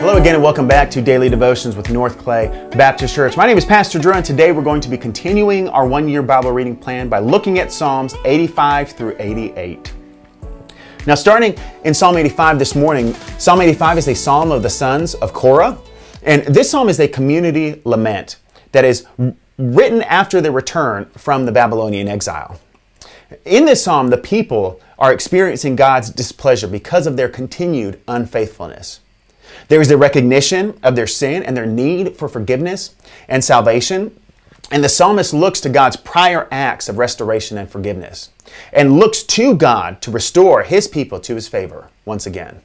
Hello again, and welcome back to Daily Devotions with North Clay Baptist Church. My name is Pastor Drew, and today we're going to be continuing our one year Bible reading plan by looking at Psalms 85 through 88. Now, starting in Psalm 85 this morning, Psalm 85 is a psalm of the sons of Korah, and this psalm is a community lament that is written after their return from the Babylonian exile. In this psalm, the people are experiencing God's displeasure because of their continued unfaithfulness. There is a recognition of their sin and their need for forgiveness and salvation. And the psalmist looks to God's prior acts of restoration and forgiveness and looks to God to restore his people to his favor once again.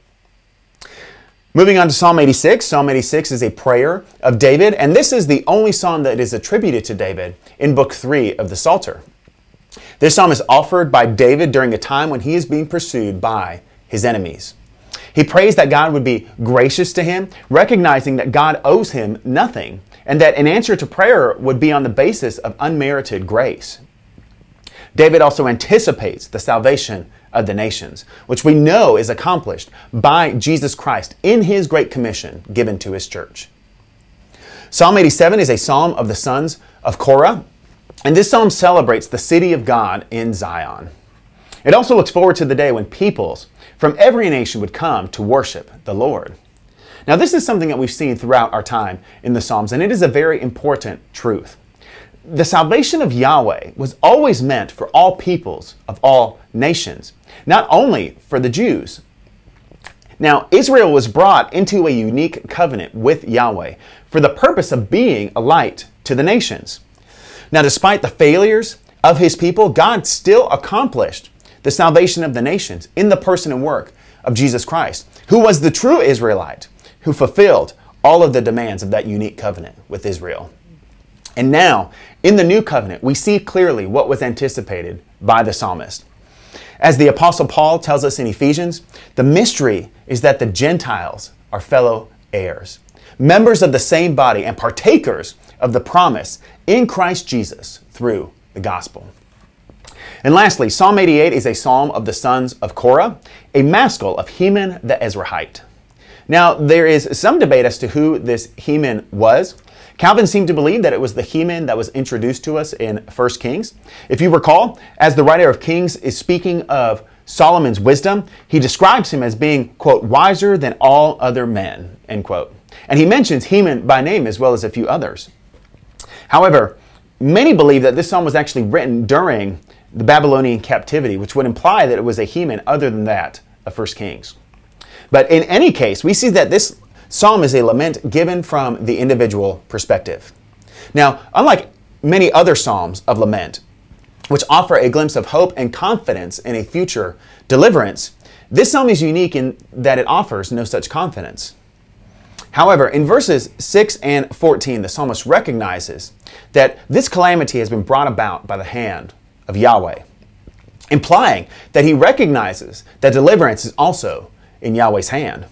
Moving on to Psalm 86. Psalm 86 is a prayer of David, and this is the only psalm that is attributed to David in Book 3 of the Psalter. This psalm is offered by David during a time when he is being pursued by his enemies. He prays that God would be gracious to him, recognizing that God owes him nothing, and that an answer to prayer would be on the basis of unmerited grace. David also anticipates the salvation of the nations, which we know is accomplished by Jesus Christ in his great commission given to his church. Psalm 87 is a psalm of the sons of Korah, and this psalm celebrates the city of God in Zion. It also looks forward to the day when peoples from every nation would come to worship the Lord. Now, this is something that we've seen throughout our time in the Psalms, and it is a very important truth. The salvation of Yahweh was always meant for all peoples of all nations, not only for the Jews. Now, Israel was brought into a unique covenant with Yahweh for the purpose of being a light to the nations. Now, despite the failures of his people, God still accomplished the salvation of the nations in the person and work of Jesus Christ, who was the true Israelite, who fulfilled all of the demands of that unique covenant with Israel. And now, in the new covenant, we see clearly what was anticipated by the psalmist. As the Apostle Paul tells us in Ephesians, the mystery is that the Gentiles are fellow heirs, members of the same body, and partakers of the promise in Christ Jesus through the gospel. And lastly, Psalm 88 is a psalm of the sons of Korah, a maskil of Heman the Ezrahite. Now, there is some debate as to who this Heman was. Calvin seemed to believe that it was the Heman that was introduced to us in 1 Kings. If you recall, as the writer of Kings is speaking of Solomon's wisdom, he describes him as being, quote, wiser than all other men, end quote. And he mentions Heman by name as well as a few others. However, many believe that this psalm was actually written during the Babylonian captivity, which would imply that it was a Heman other than that of 1 Kings. But in any case, we see that this psalm is a lament given from the individual perspective. Now, unlike many other psalms of lament, which offer a glimpse of hope and confidence in a future deliverance, this psalm is unique in that it offers no such confidence. However, in verses 6 and 14, the psalmist recognizes that this calamity has been brought about by the hand of Yahweh, implying that he recognizes that deliverance is also in Yahweh's hand.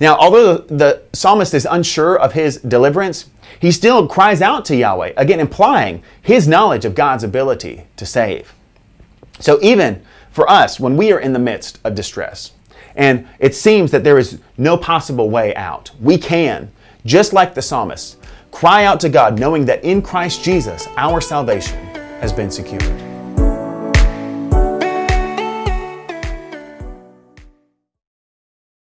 Now, although the psalmist is unsure of his deliverance, he still cries out to Yahweh, again implying his knowledge of God's ability to save. So, even for us, when we are in the midst of distress, and it seems that there is no possible way out, we can, just like the psalmist, cry out to God, knowing that in Christ Jesus, our salvation has been secured.